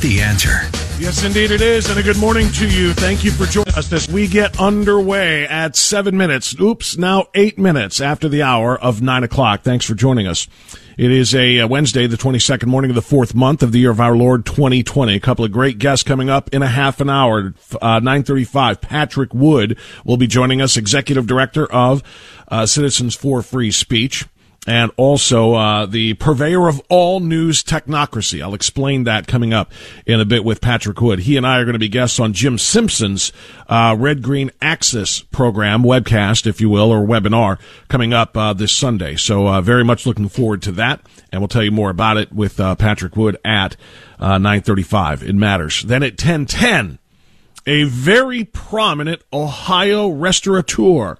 The answer. Yes, indeed it is. And a good morning to you. Thank you for joining us as we get underway at seven minutes. Oops, now eight minutes after the hour of nine o'clock. Thanks for joining us. It is a uh, Wednesday, the 22nd morning of the fourth month of the year of our Lord 2020. A couple of great guests coming up in a half an hour. Uh, 935, Patrick Wood will be joining us, Executive Director of uh, Citizens for Free Speech and also uh, the purveyor of all news technocracy. I'll explain that coming up in a bit with Patrick Wood. He and I are going to be guests on Jim Simpson's uh, Red Green Axis program, webcast, if you will, or webinar coming up uh, this Sunday. So uh, very much looking forward to that, and we'll tell you more about it with uh, Patrick Wood at uh, 9:35. It matters. Then at 10:10, a very prominent Ohio restaurateur.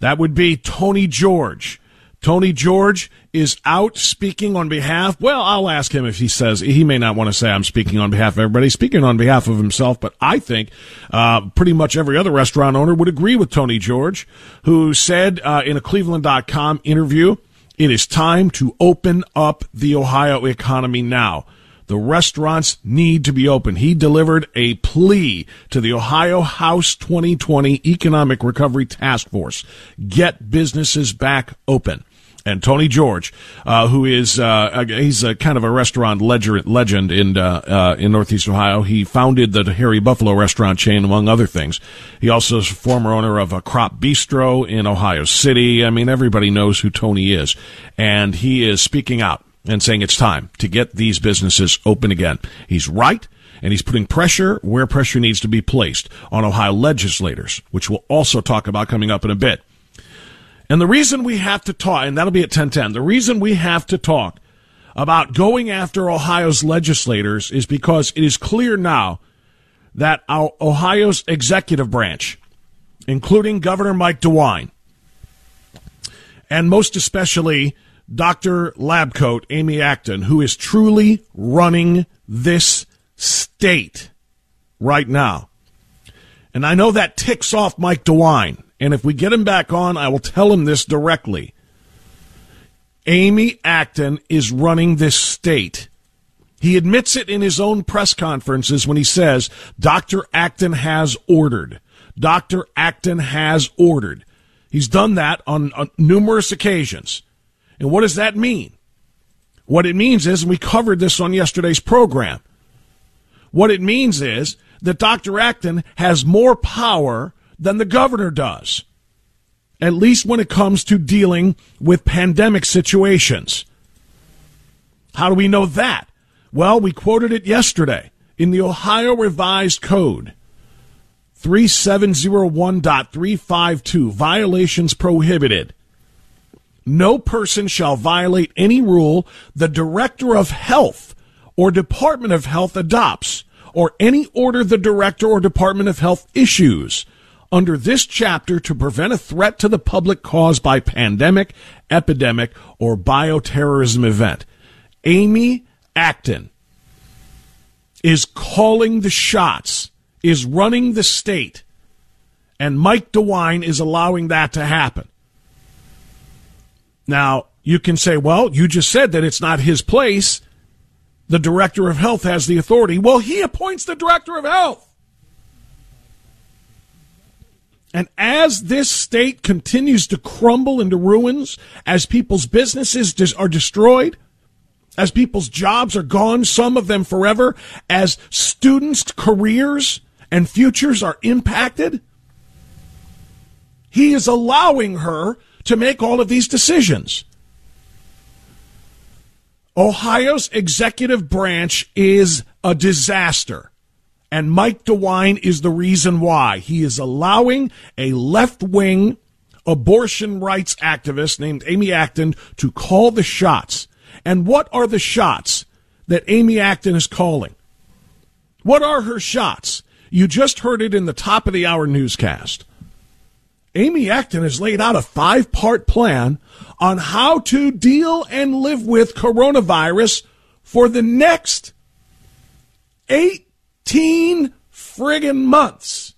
That would be Tony George. Tony George is out speaking on behalf. Well, I'll ask him if he says he may not want to say I'm speaking on behalf of everybody, speaking on behalf of himself. But I think uh, pretty much every other restaurant owner would agree with Tony George, who said uh, in a Cleveland.com interview, "It is time to open up the Ohio economy now." The restaurants need to be open. He delivered a plea to the Ohio House 2020 Economic Recovery Task Force. Get businesses back open and Tony George, uh, who is uh, he's a kind of a restaurant legend, in uh, uh, in Northeast Ohio. He founded the Harry Buffalo restaurant chain, among other things. He also is former owner of a Crop Bistro in Ohio City. I mean, everybody knows who Tony is, and he is speaking out and saying it's time to get these businesses open again. He's right and he's putting pressure where pressure needs to be placed on Ohio legislators, which we'll also talk about coming up in a bit. And the reason we have to talk, and that'll be at 1010, the reason we have to talk about going after Ohio's legislators is because it is clear now that our Ohio's executive branch, including Governor Mike DeWine, and most especially Dr. Labcoat, Amy Acton, who is truly running this state right now. And I know that ticks off Mike DeWine. And if we get him back on, I will tell him this directly. Amy Acton is running this state. He admits it in his own press conferences when he says, Dr. Acton has ordered. Dr. Acton has ordered. He's done that on, on, numerous occasions. And what does that mean? What it means is, and we covered this on yesterday's program, what it means is that Dr. Acton has more power than the governor does, at least when it comes to dealing with pandemic situations. How do we know that? Well, we quoted it yesterday in the Ohio Revised Code 3701.352 violations prohibited. No person shall violate any rule the director of health or department of health adopts or any order the director or department of health issues under this chapter to prevent a threat to the public caused by pandemic, epidemic, or bioterrorism event. Amy Acton is calling the shots, is running the state, and Mike DeWine is allowing that to happen. Now, you can say, well, you just said that it's not his place. The director of health has the authority. Well, he appoints the director of health. And as this state continues to crumble into ruins, as people's businesses are destroyed, as people's jobs are gone, some of them forever, as students' careers and futures are impacted, he is allowing her to make all of these decisions. Ohio's executive branch is a disaster. And Mike DeWine is the reason why. He is allowing a left wing abortion rights activist named Amy Acton to call the shots. And what are the shots that Amy Acton is calling? What are her shots? You just heard it in the top of the hour newscast. Amy Acton has laid out a five part plan on how to deal and live with coronavirus for the next 18 friggin' months.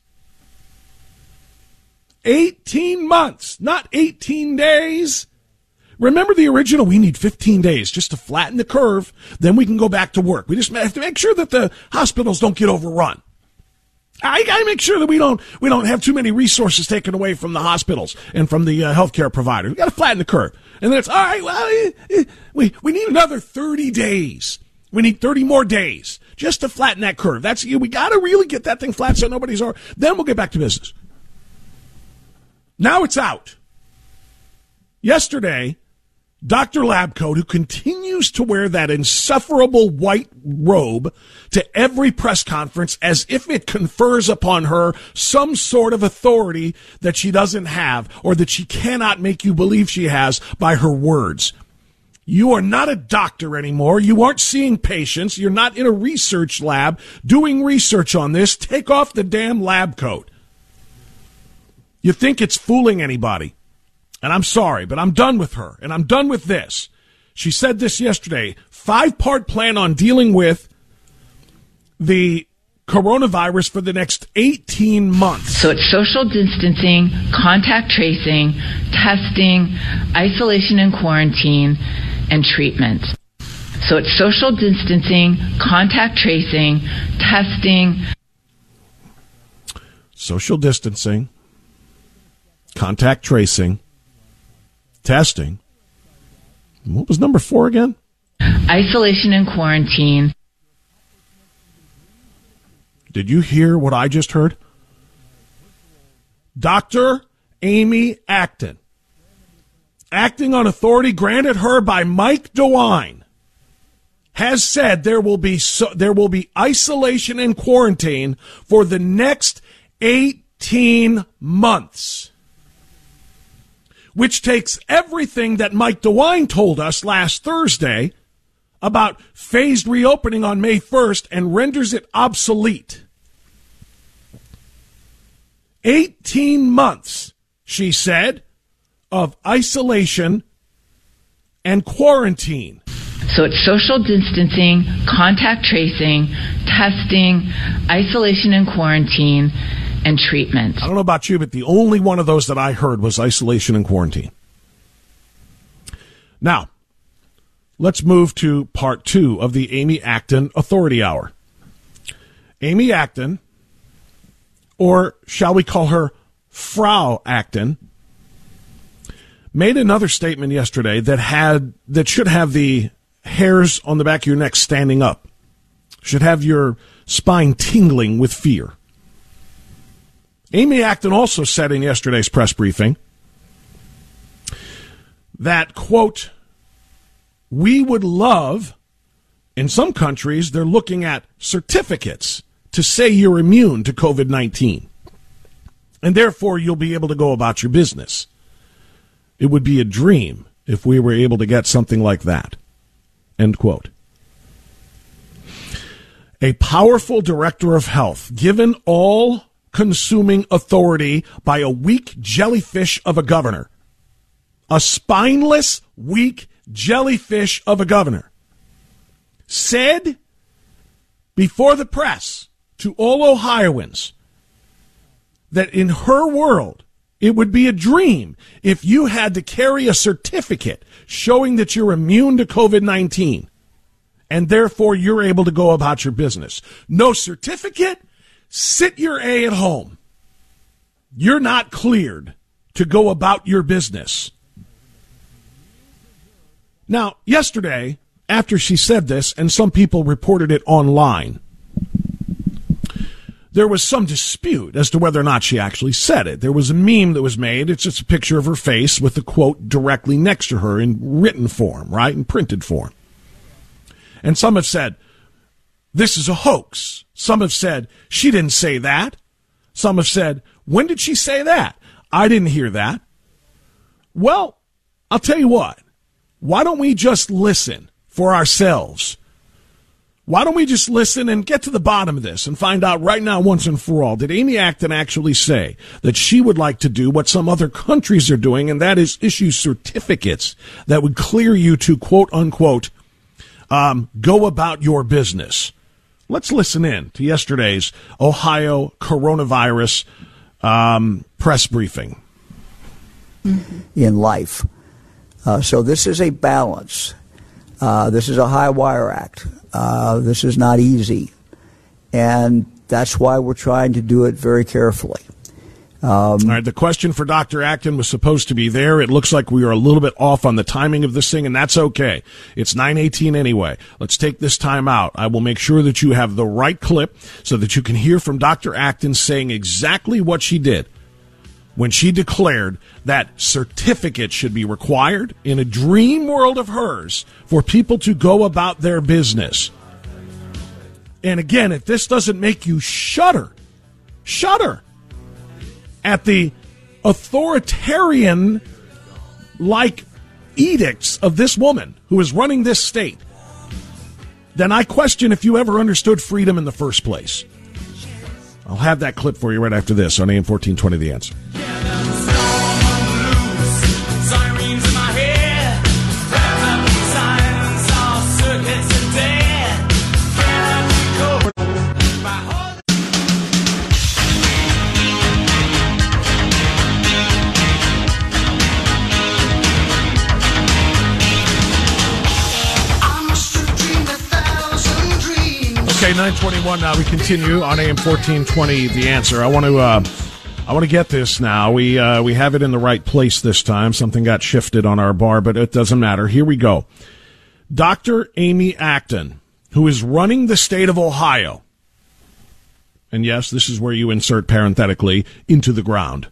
18 months, not 18 days. Remember the original? We need 15 days just to flatten the curve. Then we can go back to work. We just have to make sure that the hospitals don't get overrun. I got to make sure that we don't we don't have too many resources taken away from the hospitals and from the uh, healthcare providers. We got to flatten the curve, and then it's all right. Well, eh, eh, we we need another thirty days. We need thirty more days just to flatten that curve. That's we got to really get that thing flat so nobody's. Or then we'll get back to business. Now it's out. Yesterday, Dr. Labcoat, who continues to wear that insufferable white robe to every press conference as if it confers upon her some sort of authority that she doesn't have or that she cannot make you believe she has by her words. You are not a doctor anymore. You aren't seeing patients. You're not in a research lab doing research on this. Take off the damn lab coat. You think it's fooling anybody. And I'm sorry, but I'm done with her. And I'm done with this. She said this yesterday five part plan on dealing with the coronavirus for the next 18 months. So it's social distancing, contact tracing, testing, isolation and quarantine, and treatment. So it's social distancing, contact tracing, testing. Social distancing, contact tracing, testing. What was number four again? Isolation and quarantine. Did you hear what I just heard? Dr. Amy Acton, acting on authority granted her by Mike DeWine, has said there will be so, there will be isolation and quarantine for the next 18 months which takes everything that Mike DeWine told us last Thursday about phased reopening on May 1st and renders it obsolete. 18 months, she said, of isolation and quarantine. So it's social distancing, contact tracing, testing, isolation and quarantine, and treatment. I don't know about you, but the only one of those that I heard was isolation and quarantine. Now, let's move to part two of the Amy Acton Authority Hour. Amy Acton, or shall we call her Frau Acton, made another statement yesterday that had that should have the hairs on the back of your neck standing up, should have your spine tingling with fear. Amy Acton also said in yesterday's press briefing that, quote, we would love, in some countries, they're looking at certificates to say you're immune to COVID 19. And therefore, you'll be able to go about your business. It would be a dream if we were able to get something like that. End quote. A powerful director of health, given all consuming authority by a weak jellyfish of a governor. A spineless, weak jellyfish of a governor said before the press to all Ohioans that in her world, It would be a dream if you had to carry a certificate showing that you're immune to COVID 19 and therefore you're able to go about your business. No certificate, sit your A at home. You're not cleared to go about your business. Now, yesterday, after she said this, and some people reported it online, there was some dispute as to whether or not she actually said it. There was a meme that was made. It's just a picture of her face with the quote directly next to her in written form, right? In printed form. And some have said, this is a hoax. Some have said, she didn't say that. Some have said, when did she say that? I didn't hear that. Well, I'll tell you what. Why don't we just listen for ourselves? Why don't we just listen and get to the bottom of this and find out right now, once and for all, did Amy Acton actually say that she would like to do what some other countries are doing, and that is issue certificates that would clear you to quote unquote um, go about your business? Let's listen in to yesterday's Ohio coronavirus um, press briefing. In life. Uh, so this is a balance. Uh, this is a high wire act. Uh, this is not easy. And that's why we're trying to do it very carefully. Um, All right, the question for Dr. Acton was supposed to be there. It looks like we are a little bit off on the timing of this thing, and that's okay. It's 918 anyway. Let's take this time out. I will make sure that you have the right clip so that you can hear from Dr. Acton saying exactly what she did when she declared that certificates should be required in a dream world of hers for people to go about their business. And again, if this doesn't make you shudder, shudder at the authoritarian like edicts of this woman who is running this state, then I question if you ever understood freedom in the first place. I'll have that clip for you right after this on AM 1420 The Answer. Okay, 921 now. We continue on AM 1420, The Answer. I want to, uh, I want to get this now. We, uh, we have it in the right place this time. Something got shifted on our bar, but it doesn't matter. Here we go. Dr. Amy Acton, who is running the state of Ohio. And yes, this is where you insert parenthetically into the ground.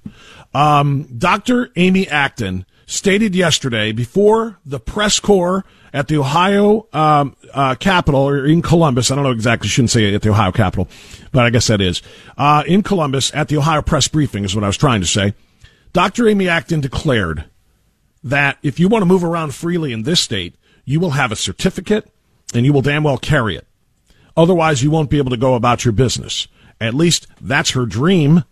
Um, Dr. Amy Acton stated yesterday before the press corps at the Ohio um, uh, Capitol or in Columbus. I don't know exactly. Shouldn't say at the Ohio Capitol, but I guess that is uh, in Columbus at the Ohio press briefing is what I was trying to say. Dr. Amy Acton declared that if you want to move around freely in this state, you will have a certificate and you will damn well carry it. Otherwise, you won't be able to go about your business. At least that's her dream.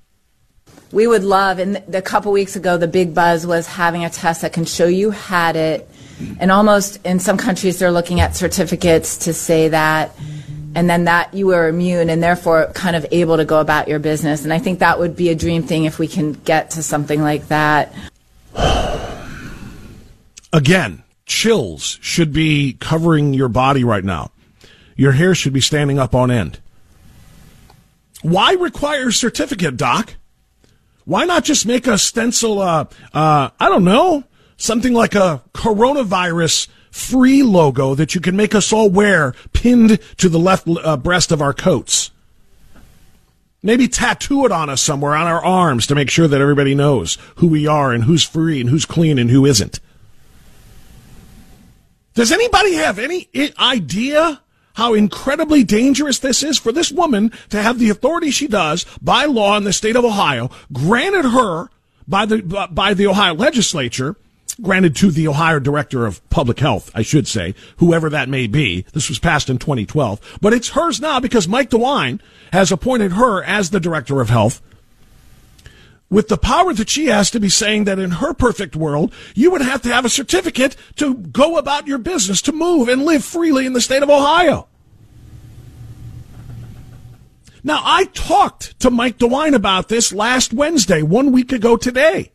We would love, and a couple weeks ago, the big buzz was having a test that can show you had it and almost in some countries they're looking at certificates to say that and then that you are immune and therefore kind of able to go about your business. And i think that would be a dream thing if we can get to something like that. Again chills should be covering your body right now. Your hair should be standing up on end. Why require a certificate doc? Why not just make a stencil uh, uh, i don't know something like a coronavirus free logo that you can make us all wear pinned to the left uh, breast of our coats. Maybe tattoo it on us somewhere on our arms to make sure that everybody knows who we are and who's free and who's clean and who isn't. Does anybody have any idea how incredibly dangerous this is for this woman to have the authority she does by law in the state of Ohio granted her by the by the Ohio legislature granted to the Ohio Director of Public Health, I should say, whoever that may be. This was passed in 2012, but it's hers now because Mike DeWine has appointed her as the Director of Health. With the power that she has to be saying that in her perfect world, you would have to have a certificate to go about your business, to move and live freely in the state of Ohio. Now, I talked to Mike DeWine about this last Wednesday, one week ago today.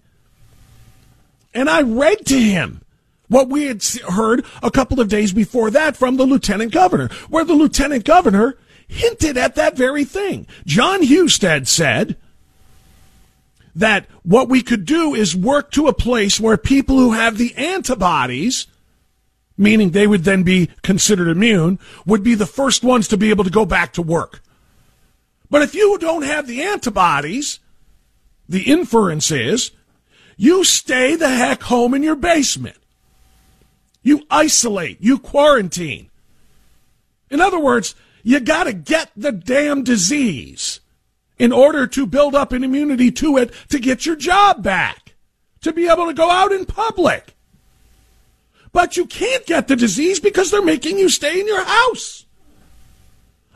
And I read to him what we had heard a couple of days before that from the lieutenant governor, where the lieutenant governor hinted at that very thing. John Husted said that what we could do is work to a place where people who have the antibodies, meaning they would then be considered immune, would be the first ones to be able to go back to work. But if you don't have the antibodies, the inference is you stay the heck home in your basement. You isolate, you quarantine. In other words, you got to get the damn disease in order to build up an immunity to it to get your job back, to be able to go out in public. But you can't get the disease because they're making you stay in your house.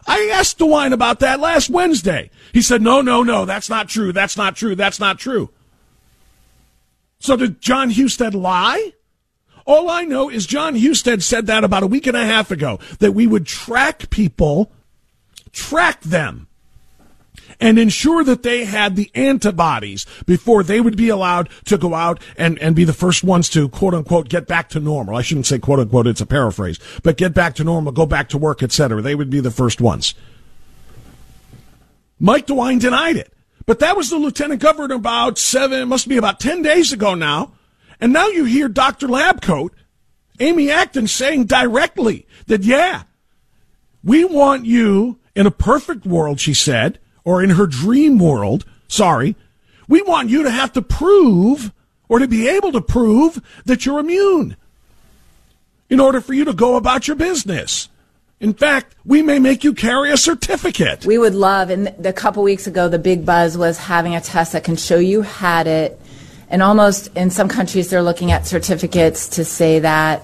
I asked DeWine about that last Wednesday. He said, no, no, no, that's not true. That's not true. That's not true. So did John Husted lie? All I know is John Husted said that about a week and a half ago, that we would track people, track them, and ensure that they had the antibodies before they would be allowed to go out and, and be the first ones to quote unquote get back to normal. I shouldn't say quote unquote, it's a paraphrase, but get back to normal, go back to work, etc. They would be the first ones. Mike DeWine denied it. But that was the lieutenant governor about seven, must be about 10 days ago now. And now you hear Dr. Labcoat, Amy Acton saying directly that, yeah, we want you in a perfect world, she said, or in her dream world, sorry, we want you to have to prove or to be able to prove that you're immune in order for you to go about your business. In fact, we may make you carry a certificate. We would love, and a couple weeks ago, the big buzz was having a test that can show you had it. And almost in some countries they're looking at certificates to say that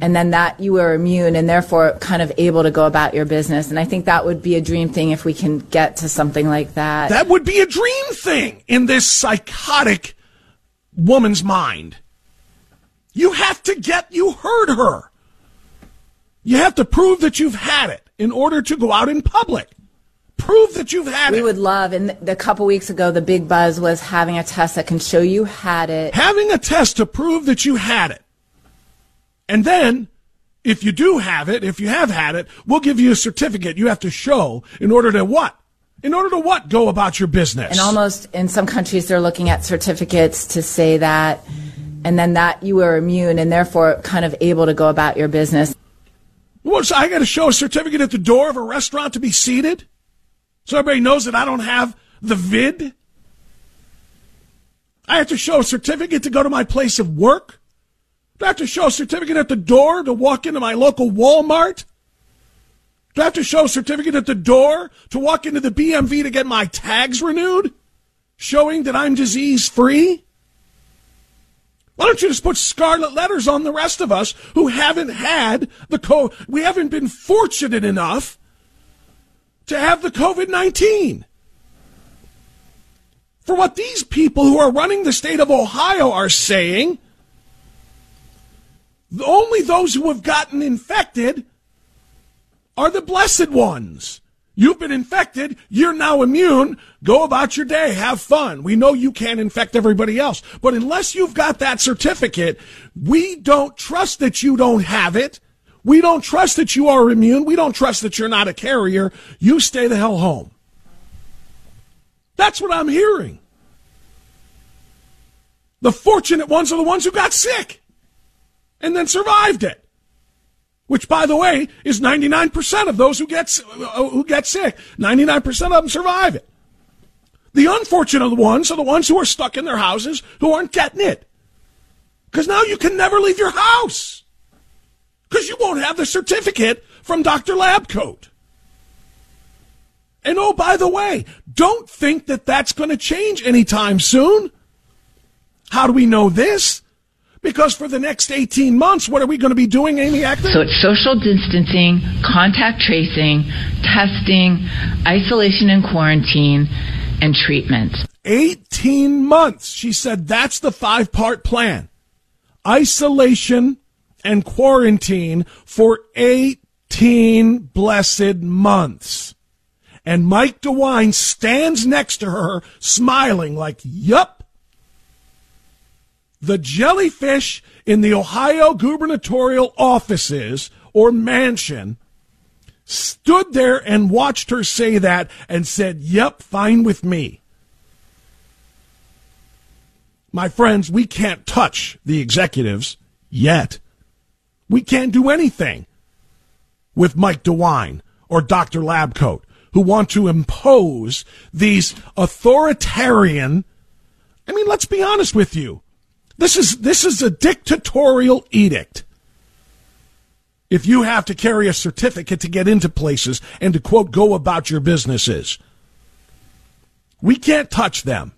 and then that you are immune and therefore kind of able to go about your business. And i think that would be a dream thing if we can get to something like that. That would be a dream thing in this psychotic woman's mind. You have to get you heard her you have to prove that you've had it in order to go out in public prove that you've had we it. We would love, and a couple weeks ago, the big buzz was having a test that can show you had it. Having a test to prove that you had it. And then, if you do have it, if you have had it, we'll give you a certificate you have to show in order to what? In order to what? Go about your business. And almost in some countries, they're looking at certificates to say that, and then that you are immune and therefore kind of able to go about your business. So I got to show a certificate at the door of a restaurant to be seated? So everybody knows that I don't have the vid. I have to show a certificate to go to my place of work. Do I have to show a certificate at the door to walk into my local Walmart? Do I have to show a certificate at the door to walk into the BMV to get my tags renewed? Showing that I'm disease free? Why don't you just put scarlet letters on the rest of us who haven't had the co? We haven't been fortunate enough to have the COVID 19. For what these people who are running the state of Ohio are saying, only those who have gotten infected are the blessed ones. You've been infected. You're now immune. Go about your day. Have fun. We know you can't infect everybody else. But unless you've got that certificate, we don't trust that you don't have it. We don't trust that you are immune. We don't trust that you're not a carrier. You stay the hell home. That's what I'm hearing. The fortunate ones are the ones who got sick and then survived it. Which, by the way, is 99% of those who get, uh, who get sick. 99% of them survive it. The unfortunate ones are the ones who are stuck in their houses who aren't getting it. Because now you can never leave your house because you won't have the certificate from Dr. Labcoat. And oh, by the way, don't think that that's going to change anytime soon. How do we know this? Because for the next 18 months, what are we going to be doing, Amy Acton? So it's social distancing, contact tracing, testing, isolation and quarantine, and treatment. 18 months. She said that's the five part plan. Isolation, and quarantine for 18 blessed months. And Mike DeWine stands next to her, smiling like, yup. The jellyfish in the Ohio gubernatorial offices or mansion stood there and watched her say that and said, yep, fine with me. My friends, we can't touch the executives yet. We can't do anything with Mike DeWine or Dr. Labcoat who want to impose these authoritarian. I mean, let's be honest with you. This is, this is a dictatorial edict. If you have to carry a certificate to get into places and to quote, go about your businesses, we can't touch them.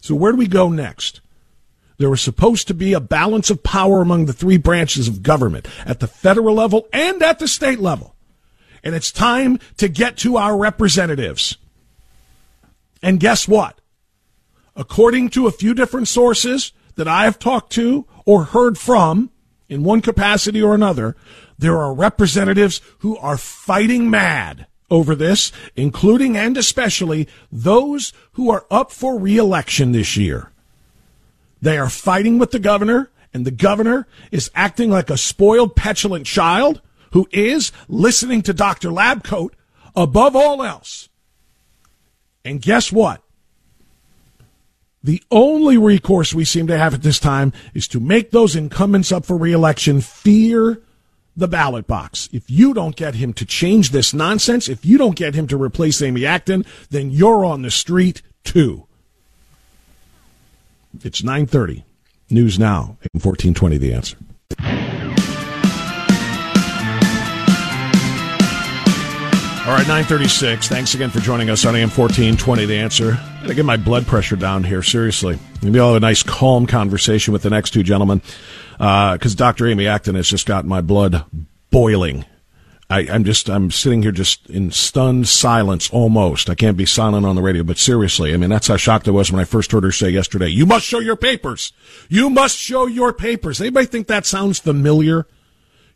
So where do we go next? There was supposed to be a balance of power among the three branches of government at the federal level and at the state level. And it's time to get to our representatives. And guess what? According to a few different sources that I have talked to or heard from in one capacity or another, there are representatives who are fighting mad over this, including and especially those who are up for reelection this year. They are fighting with the governor, and the governor is acting like a spoiled, petulant child who is listening to Dr. Labcoat above all else. And guess what? The only recourse we seem to have at this time is to make those incumbents up for reelection fear the ballot box. If you don't get him to change this nonsense, if you don't get him to replace Amy Acton, then you're on the street too. It's 9:30. News now, 1420 the answer. All right, 936. Thanks again for joining us on AM 1420 The Answer. Going to get my blood pressure down here, seriously. Maybe I'll have a nice, calm conversation with the next two gentlemen because uh, Dr. Amy Acton has just got my blood boiling. I, I'm just, I'm sitting here just in stunned silence almost. I can't be silent on the radio, but seriously, I mean, that's how shocked I was when I first heard her say yesterday, you must show your papers. You must show your papers. Anybody think that sounds familiar?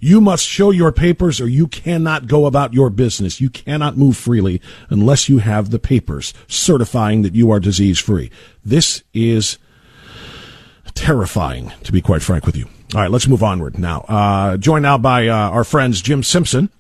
You must show your papers or you cannot go about your business. You cannot move freely unless you have the papers certifying that you are disease free. This is terrifying, to be quite frank with you. All right, let's move onward now. Uh, joined now by uh, our friends Jim Simpson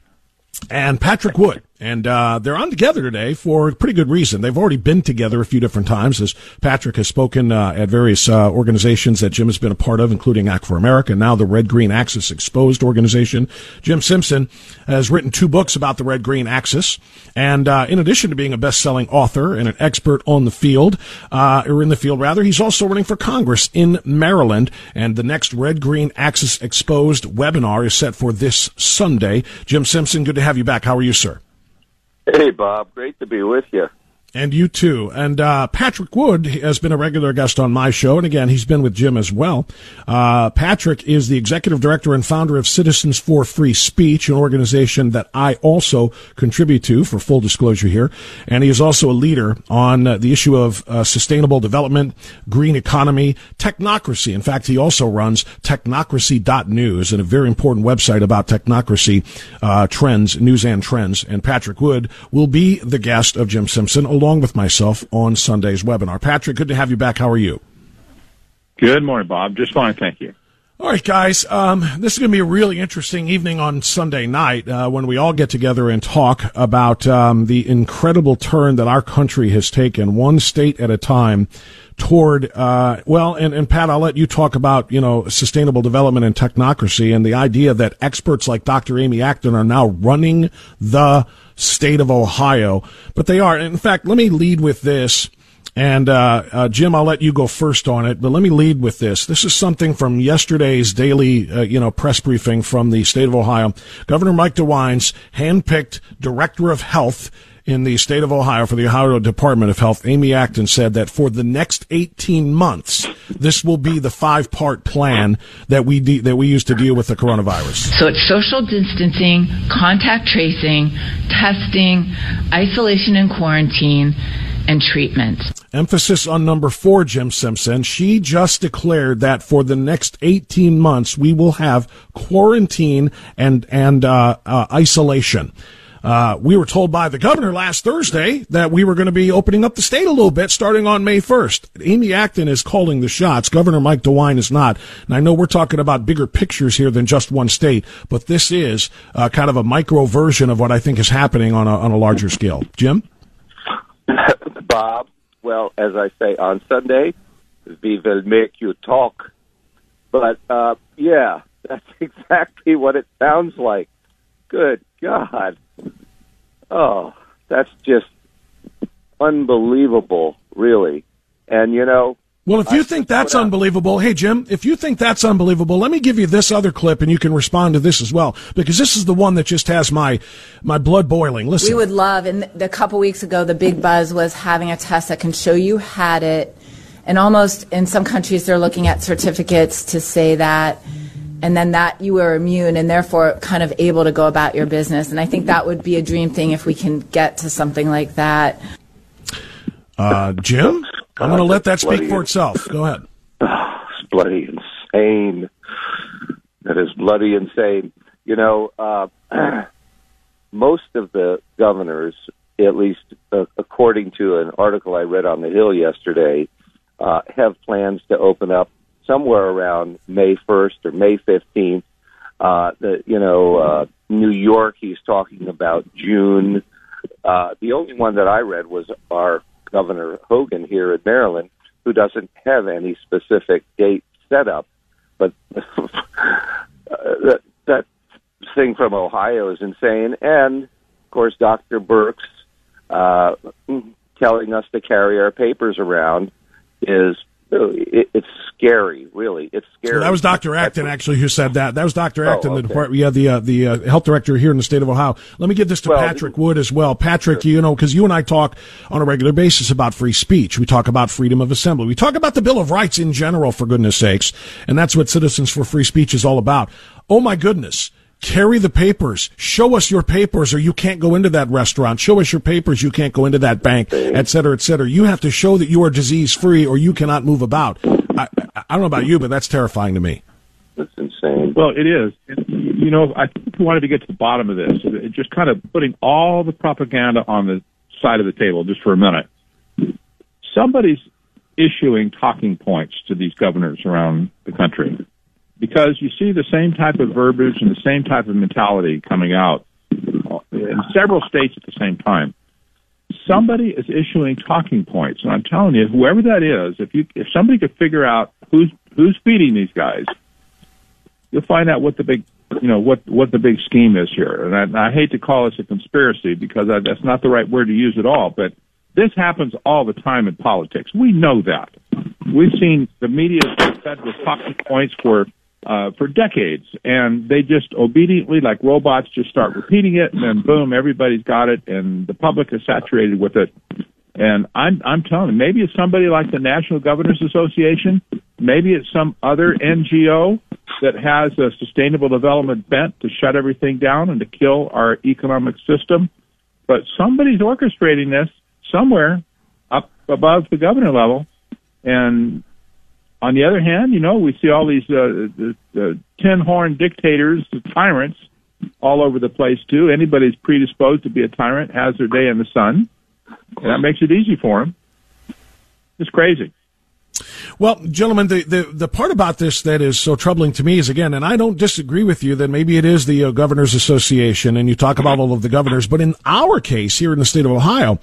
and Patrick Wood. And uh, they're on together today for a pretty good reason. They've already been together a few different times, as Patrick has spoken uh, at various uh, organizations that Jim has been a part of, including Act for America, now the Red Green Axis Exposed organization. Jim Simpson has written two books about the Red Green Axis, and uh, in addition to being a best-selling author and an expert on the field, uh, or in the field rather, he's also running for Congress in Maryland. And the next Red Green Axis Exposed webinar is set for this Sunday. Jim Simpson, good to have you back. How are you, sir? Hey, Bob. Great to be with you. And you too. And uh, Patrick Wood has been a regular guest on my show. And again, he's been with Jim as well. Uh, Patrick is the executive director and founder of Citizens for Free Speech, an organization that I also contribute to, for full disclosure here. And he is also a leader on uh, the issue of uh, sustainable development, green economy, technocracy. In fact, he also runs technocracy.news and a very important website about technocracy uh, trends, news and trends. And Patrick Wood will be the guest of Jim Simpson along with myself on Sunday's webinar. Patrick, good to have you back. How are you? Good morning, Bob. Just fine, thank you. All right, guys. Um, this is going to be a really interesting evening on Sunday night uh, when we all get together and talk about um, the incredible turn that our country has taken, one state at a time, toward uh, well. And, and Pat, I'll let you talk about you know sustainable development and technocracy, and the idea that experts like Dr. Amy Acton are now running the state of Ohio, but they are. In fact, let me lead with this. And uh, uh, Jim, I'll let you go first on it, but let me lead with this. This is something from yesterday's daily, uh, you know, press briefing from the state of Ohio. Governor Mike DeWine's handpicked director of health in the state of Ohio for the Ohio Department of Health, Amy Acton said that for the next 18 months, this will be the five part plan that we de- that we use to deal with the coronavirus. So it's social distancing, contact tracing, testing, isolation and quarantine, and treatment. Emphasis on number four, Jim Simpson. She just declared that for the next 18 months, we will have quarantine and, and uh, uh, isolation. Uh, we were told by the governor last Thursday that we were going to be opening up the state a little bit starting on May 1st. Amy Acton is calling the shots. Governor Mike DeWine is not. And I know we're talking about bigger pictures here than just one state, but this is uh, kind of a micro version of what I think is happening on a, on a larger scale. Jim? Bob, well, as I say on Sunday, we will make you talk. But, uh, yeah, that's exactly what it sounds like. Good God. Oh, that's just unbelievable, really. And, you know, well, if you think that's unbelievable, hey, Jim, if you think that's unbelievable, let me give you this other clip and you can respond to this as well, because this is the one that just has my, my blood boiling. Listen. We would love, and a couple weeks ago, the big buzz was having a test that can show you had it. And almost in some countries, they're looking at certificates to say that, and then that you are immune and therefore kind of able to go about your business. And I think that would be a dream thing if we can get to something like that. Uh, Jim? I'm going to let that speak for itself. Go ahead. Oh, it's bloody insane. That is bloody insane. You know, uh, most of the governors, at least uh, according to an article I read on the Hill yesterday, uh, have plans to open up somewhere around May 1st or May 15th. Uh, the, you know, uh, New York, he's talking about June. Uh, the only one that I read was our Governor Hogan here in Maryland, who doesn't have any specific date set up. But that, that thing from Ohio is insane. And, of course, Dr. Birx uh, telling us to carry our papers around is it, it's scary, really. It's scary. that was Dr. Acton actually who said that. That was Dr. Acton, oh, okay. the department, yeah, the uh, the uh, health director here in the state of Ohio. Let me give this to Well, Patrick Wood as well. Patrick, you know, because you and I talk on a regular basis about free speech. We talk about freedom of assembly. We talk about the Bill of Rights in general, for goodness sakes, and that's what Citizens for Free Speech is all about. Oh my goodness. Carry the papers. Show us your papers or you can't go into that restaurant. Show us your papers. You can't go into that bank, et cetera, et cetera. You have to show that you are disease free or you cannot move about. I, I don't know about you, but that's terrifying to me. That's insane. Well, it is. And, you know, I think we wanted to get to the bottom of this. It- Just kind of putting all the propaganda on the side of the table just for a minute. Somebody's issuing talking points to these governors around the country because you see the same type of verbiage and the same type of mentality coming out in several states at the same time. Somebody is issuing talking points, and I'm telling you, whoever that is, if you if somebody could figure out who's who's feeding these guys, you'll find out what the big you know what what the big scheme is here. And I, I hate to call this a conspiracy because I, that's not the right word to use at all. But this happens all the time in politics. We know that. We've seen the media fed with talking points for uh, for decades, and they just obediently, like robots, just start repeating it, and then boom, everybody's got it, and the public is saturated with it. And I'm I'm telling you, maybe it's somebody like the National Governors Association, maybe it's some other NGO that has a sustainable development bent to shut everything down and to kill our economic system. But somebody's orchestrating this somewhere up above the governor level, and on the other hand, you know, we see all these uh, the, the tin horn dictators, the tyrants, all over the place too. Anybody's predisposed to be a tyrant has their day in the sun, and that makes it easy for them. It's crazy. Well, gentlemen, the, the, the part about this that is so troubling to me is again, and I don't disagree with you that maybe it is the uh, Governors Association and you talk about all of the governors, but in our case here in the state of Ohio,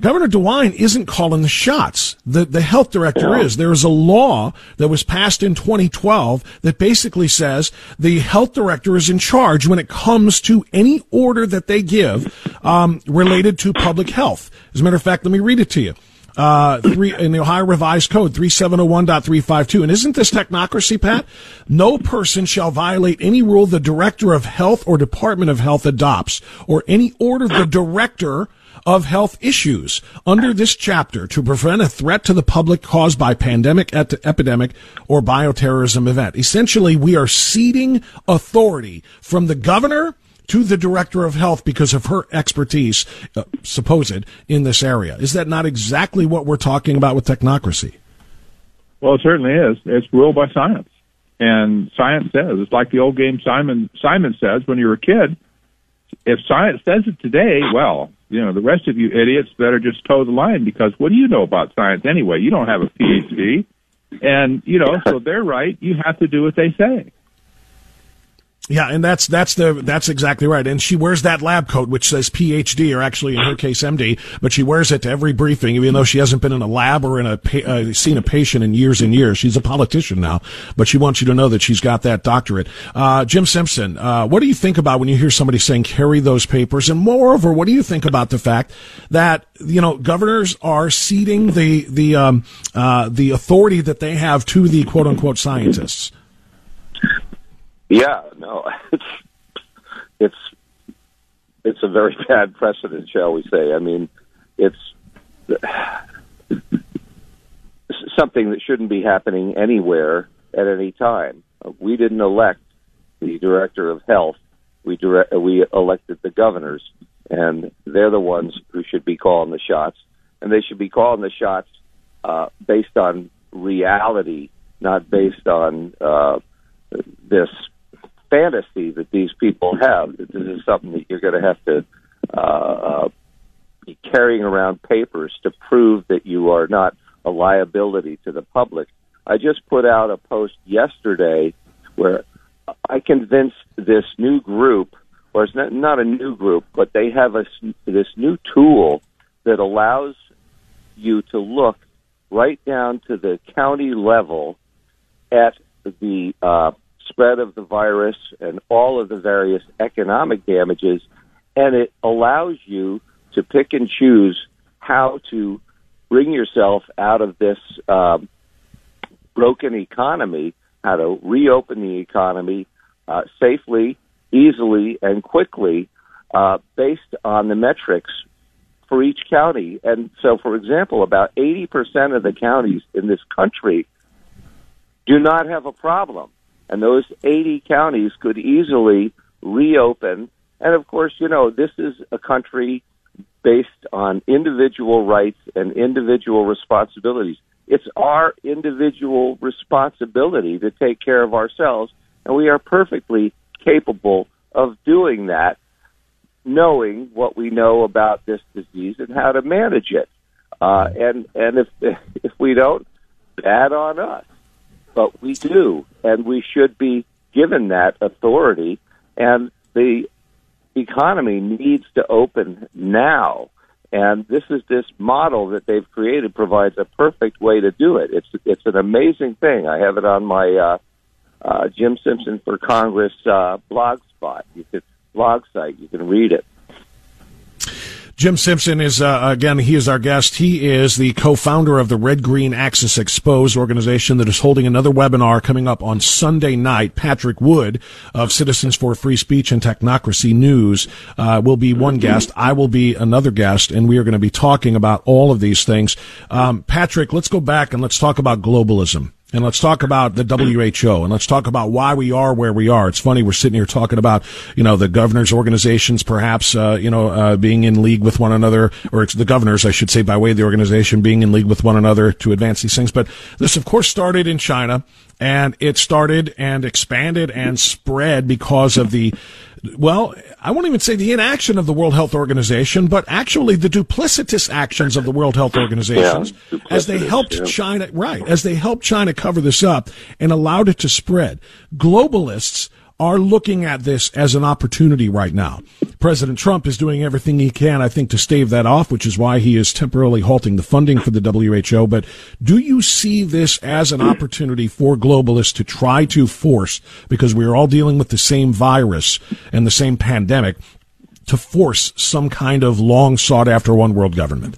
Governor DeWine isn't calling the shots. The, the health director is. There is a law that was passed in 2012 that basically says the health director is in charge when it comes to any order that they give um, related to public health. As a matter of fact, let me read it to you. Uh, three in the Ohio Revised Code 3701.352. And isn't this technocracy, Pat? No person shall violate any rule the director of health or department of health adopts or any order the director of health issues under this chapter to prevent a threat to the public caused by pandemic, et- epidemic, or bioterrorism event. Essentially, we are ceding authority from the governor to the director of health because of her expertise, uh, supposed, in this area. Is that not exactly what we're talking about with technocracy? Well, it certainly is. It's ruled by science, and science says it's like the old game Simon Simon says when you were a kid. If science says it today, well, you know, the rest of you idiots better just toe the line because what do you know about science anyway? You don't have a PhD. And, you know, so they're right. You have to do what they say. Yeah, and that's that's the that's exactly right. And she wears that lab coat which says PhD or actually in her case MD, but she wears it to every briefing, even though she hasn't been in a lab or in a uh, seen a patient in years and years. She's a politician now, but she wants you to know that she's got that doctorate. Uh, Jim Simpson, uh, what do you think about when you hear somebody saying carry those papers? And moreover, what do you think about the fact that you know governors are ceding the the um, uh, the authority that they have to the quote unquote scientists? Yeah, no, it's it's it's a very bad precedent, shall we say? I mean, it's something that shouldn't be happening anywhere at any time. We didn't elect the director of health. We direct, we elected the governors, and they're the ones who should be calling the shots. And they should be calling the shots uh, based on reality, not based on uh, this fantasy that these people have that this is something that you're going to have to uh, uh, be carrying around papers to prove that you are not a liability to the public. I just put out a post yesterday where I convinced this new group, or it's not, not a new group, but they have a, this new tool that allows you to look right down to the county level at the uh, spread of the virus and all of the various economic damages, and it allows you to pick and choose how to bring yourself out of this um, broken economy, how to reopen the economy uh, safely, easily, and quickly uh, based on the metrics for each county. And so, for example, about 80% of the counties in this country do not have a problem and those 80 counties could easily reopen. And of course, you know, this is a country based on individual rights and individual responsibilities. It's our individual responsibility to take care of ourselves, and we are perfectly capable of doing that, knowing what we know about this disease and how to manage it. Uh, and and if if we don't, bad on us but we do, and we should be given that authority. And the economy needs to open now. And this is this model that they've created provides a perfect way to do it. It's it's an amazing thing. I have it on my uh, uh, Jim Simpson for Congress uh, blog spot. You can blog site. You can read it. Jim Simpson is, uh, again, he is our guest. He is the co-founder of the Red Green Axis Exposed organization that is holding another webinar coming up on Sunday night. Patrick Wood of Citizens for Free Speech and Technocracy News uh, will be one guest. I will be another guest, and we are going to be talking about all of these things. Um, Patrick, let's go back and let's talk about globalism. And let's talk about the WHO and let's talk about why we are where we are. It's funny we're sitting here talking about you know the governors' organizations perhaps uh, you know uh, being in league with one another, or it's the governors I should say by way of the organization being in league with one another to advance these things. But this of course started in China and it started and expanded and spread because of the well, I won't even say the inaction of the World Health Organization, but actually the duplicitous actions of the World Health Organizations yeah, as they helped yeah. China, right, as they helped China cover this up and allowed it to spread. Globalists are looking at this as an opportunity right now. President Trump is doing everything he can, I think, to stave that off, which is why he is temporarily halting the funding for the WHO. But do you see this as an opportunity for globalists to try to force, because we are all dealing with the same virus and the same pandemic, to force some kind of long sought after one world government?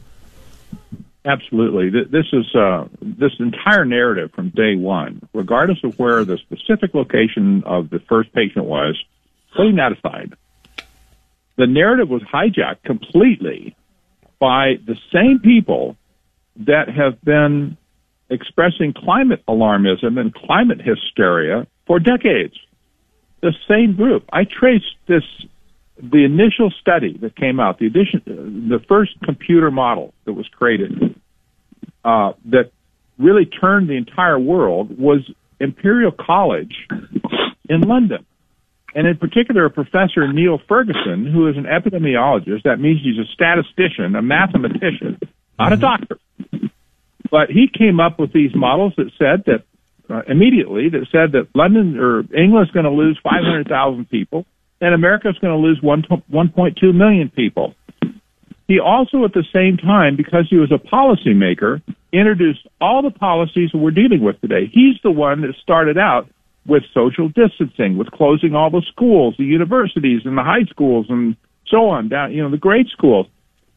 Absolutely. This is uh, this entire narrative from day one, regardless of where the specific location of the first patient was, putting that aside, the narrative was hijacked completely by the same people that have been expressing climate alarmism and climate hysteria for decades. The same group. I traced this the initial study that came out, the addition, the first computer model that was created, uh, that really turned the entire world was Imperial College in London. and in particular a professor Neil Ferguson, who is an epidemiologist. That means he's a statistician, a mathematician, not a Mm-hmm. doctor. But he came up with these models that said that uh, immediately that said that London or England is going to lose 500,000 people and America is going to lose 1, 1.2 million people. He also, at the same time, because he was a policymaker, introduced all the policies that we're dealing with today. He's the one that started out with social distancing, with closing all the schools, the universities, and the high schools, and so on down, you know, the grade schools.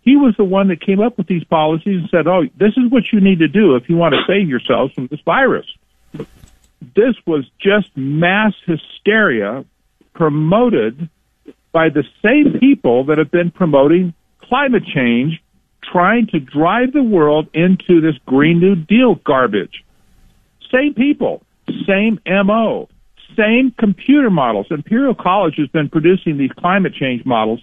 He was the one that came up with these policies and said, "Oh, this is what you need to do if you want to save yourselves from this virus." This was just mass hysteria promoted by the same people that have been promoting climate change, trying to drive the world into this Green New Deal garbage. Same people, same MO, same computer models. Imperial College has been producing these climate change models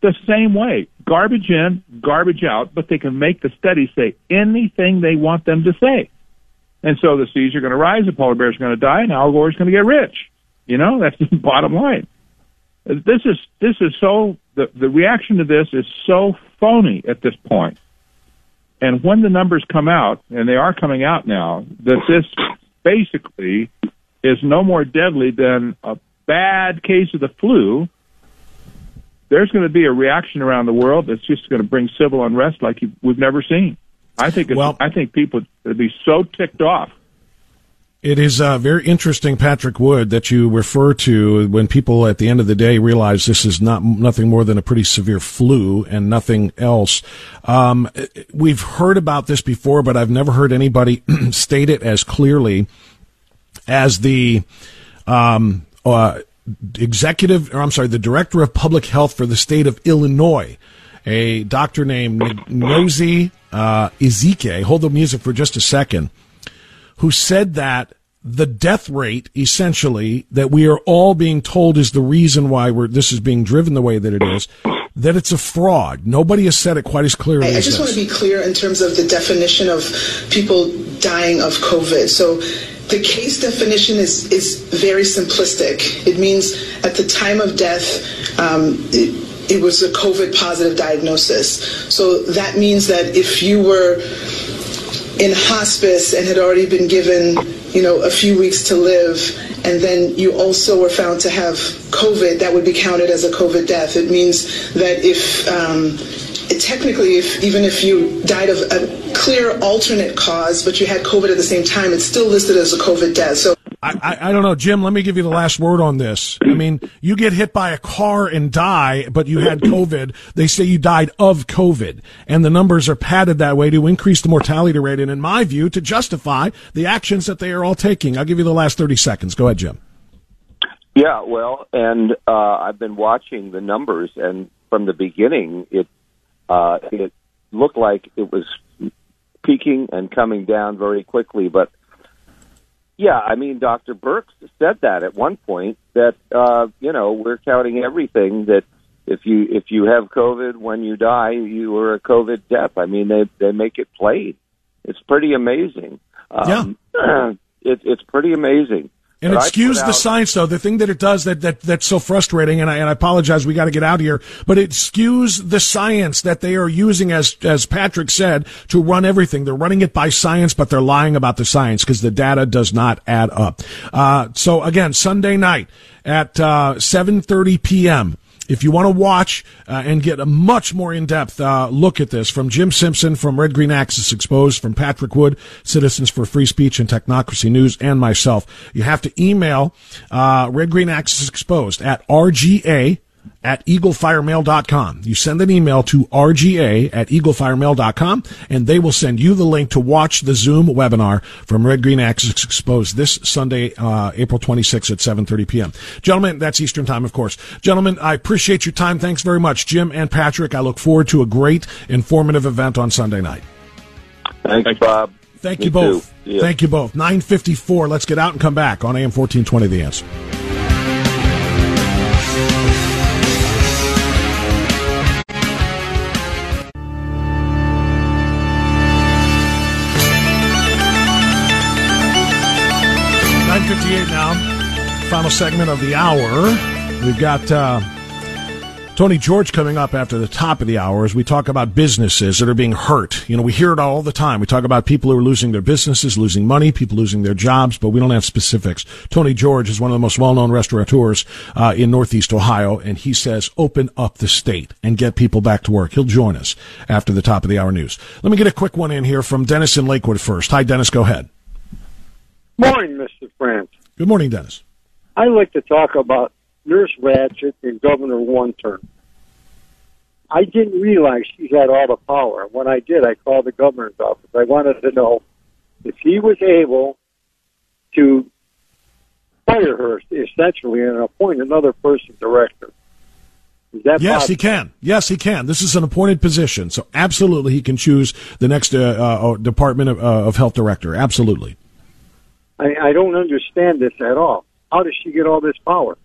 the same way. Garbage in, garbage out, but they can make the studies say anything they want them to say. And so the seas are going to rise, the polar bears are going to die, and Al Gore is going to get rich. You know, that's the bottom line. This is this is so the the reaction to this is so phony at this point. And when the numbers come out, and they are coming out now, that this basically is no more deadly than a bad case of the flu, there's going to be a reaction around the world that's just going to bring civil unrest like you, we've never seen. I think it's, Well- I think people would be so ticked off. It is uh, very interesting, Patrick Wood, that you refer to when people at the end of the day realize this is not nothing more than a pretty severe flu and nothing else. Um, we've heard about this before, but I've never heard anybody state it as clearly as the um, uh, executive, or I'm sorry, the director of public health for the state of Illinois, a doctor named Ngozi uh. Hold the music for just a second who said that the death rate, essentially, that we are all being told is the reason why we're, this is being driven the way that it is, that it's a fraud. Nobody has said it quite as clearly I, I just want to be clear in terms of the definition of people dying of COVID. So the case definition is, is very simplistic. It means at the time of death, um, it, it was a COVID positive diagnosis. So that means that if you were in hospice and had already been given, you know, a few weeks to live, and then you also were found to have COVID, that would be counted as a COVID death. It means that if um, technically, if even if you died of a clear alternate cause, but you had COVID at the same time, it's still listed as a COVID death. So. I, I, don't know, Jim. Let me give you the last word on this. I mean, you get hit by a car and die, but you had COVID. They say you died of COVID, and the numbers are padded that way to increase the mortality rate, and in my view, to justify the actions that they are all taking. I'll give you the last thirty seconds. Go ahead, Jim. Yeah, well, and uh, I've been watching the numbers, and from the beginning, it uh, it looked like it was peaking and coming down very quickly. But yeah, I mean, Dr. Birx said that at one point that uh, you know we're counting everything that if you if you have COVID when you die, you are a COVID death. I mean, they they make it plain. It's pretty amazing. Um, yeah, it, it's pretty amazing. And excuse the out- science, though. The thing that it does that, that that's so frustrating, and I, and I apologize, we got to get out of here. But it skews the science that they are using, as as Patrick said, to run everything. They're running it by science, but they're lying about the science because the data does not add up. Uh, so again, Sunday night at uh, 7:30 p.m. If you want to watch uh, and get a much more in-depth uh, look at this from Jim Simpson, from Red Green Axis Exposed, from Patrick Wood, Citizens for Free Speech and Technocracy News, and myself, you have to email uh, Red Green Axis Exposed at rga at eaglefiremail.com. You send an email to rga at eaglefiremail.com, and they will send you the link to watch the Zoom webinar from Red Green Axis Exposed this Sunday, uh, April 26th at 7.30 p.m. Gentlemen, that's Eastern Time, of course. Gentlemen, I appreciate your time. Thanks very much. Jim and Patrick, I look forward to a great, informative event on Sunday night. Thanks, Bob. Thank Me you both. Yeah. Thank you both. 954. Let's get out and come back on AM 1420 The Answer. Nine fifty-eight now. Final segment of the hour. We've got uh, Tony George coming up after the top of the hour as we talk about businesses that are being hurt. You know, we hear it all the time. We talk about people who are losing their businesses, losing money, people losing their jobs, but we don't have specifics. Tony George is one of the most well-known restaurateurs uh, in Northeast Ohio, and he says, open up the state and get people back to work. He'll join us after the top of the hour news. Let me get a quick one in here from Dennis in Lakewood first. Hi, Dennis. Go ahead. Morning, Mr. Frantz. Good morning, Dennis. I'd like to talk about Nurse Ratched and Governor One Term. I didn't realize she had all the power. When I did, I called the governor's office. I wanted to know if he was able to fire her essentially and appoint another person director. Is that yes, possible? he can. Yes, he can. This is an appointed position, so absolutely he can choose the next uh, uh, Department of, uh, of Health director. Absolutely. I, I don't understand this at all. How does she get all this power?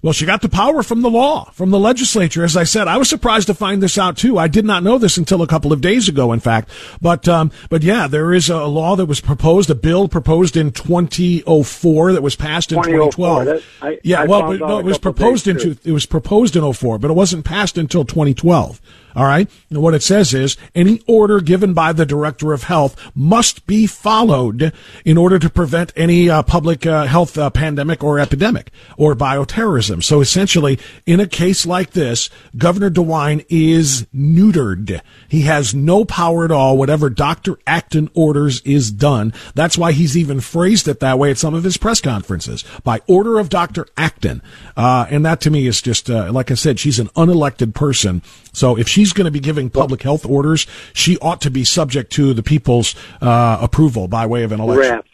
Well, she got the power from the law, from the legislature. As I said, I was surprised to find this out too. I did not know this until a couple of days ago, in fact. But, um, but yeah, there is a law that was proposed, a bill proposed in 2004 that was passed in 2012. That- I- yeah, I well, but, no, it was proposed in, it was proposed in 04, but it wasn't passed until 2012. All right. And what it says is any order given by the director of health must be followed in order to prevent any uh, public uh, health uh, pandemic or epidemic or bioterrorism. So essentially, in a case like this, Governor DeWine is neutered. He has no power at all. Whatever Dr. Acton orders is done. That's why he's even phrased it that way at some of his press conferences by order of Dr. Acton. Uh, and that to me is just, uh, like I said, she's an unelected person. So if she's going to be giving public health orders, she ought to be subject to the people's uh, approval by way of an election. Rats.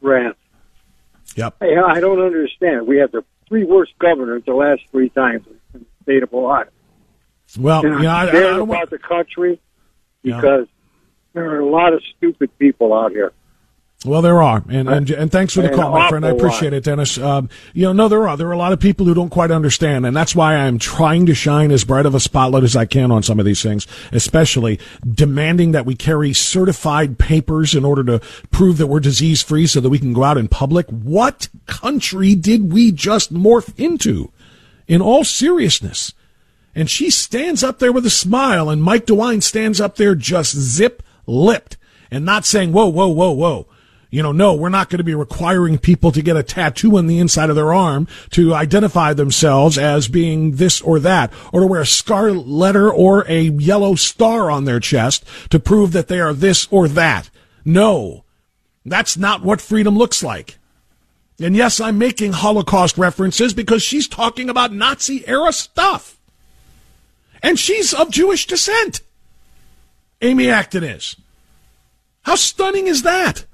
Rats. Yep. Hey, I don't understand. We had the three worst governors the last three times in the state of Ohio. Well, And you know, I, I, don't about want, the country Yeah. because there are a lot of stupid people out here. Well, there are, and and, and thanks for the call, my friend. I appreciate it, Dennis. Um, you know, no, there are there are a lot of people who don't quite understand, and that's why I'm trying to shine as bright of a spotlight as I can on some of these things, especially demanding that we carry certified papers in order to prove that we're disease free, so that we can go out in public. What country did we just morph into? In all seriousness. And she stands up there with a smile, and Mike DeWine stands up there just zip lipped and not saying, whoa, whoa, whoa, whoa. You know, no, we're not going to be requiring people to get a tattoo on the inside of their arm to identify themselves as being this or that, or to wear a scarlet letter or a yellow star on their chest to prove that they are this or that. No, that's not what freedom looks like. And yes, I'm making Holocaust references because she's talking about Nazi era stuff. And she's of Jewish descent. Amy Acton is. How stunning is that?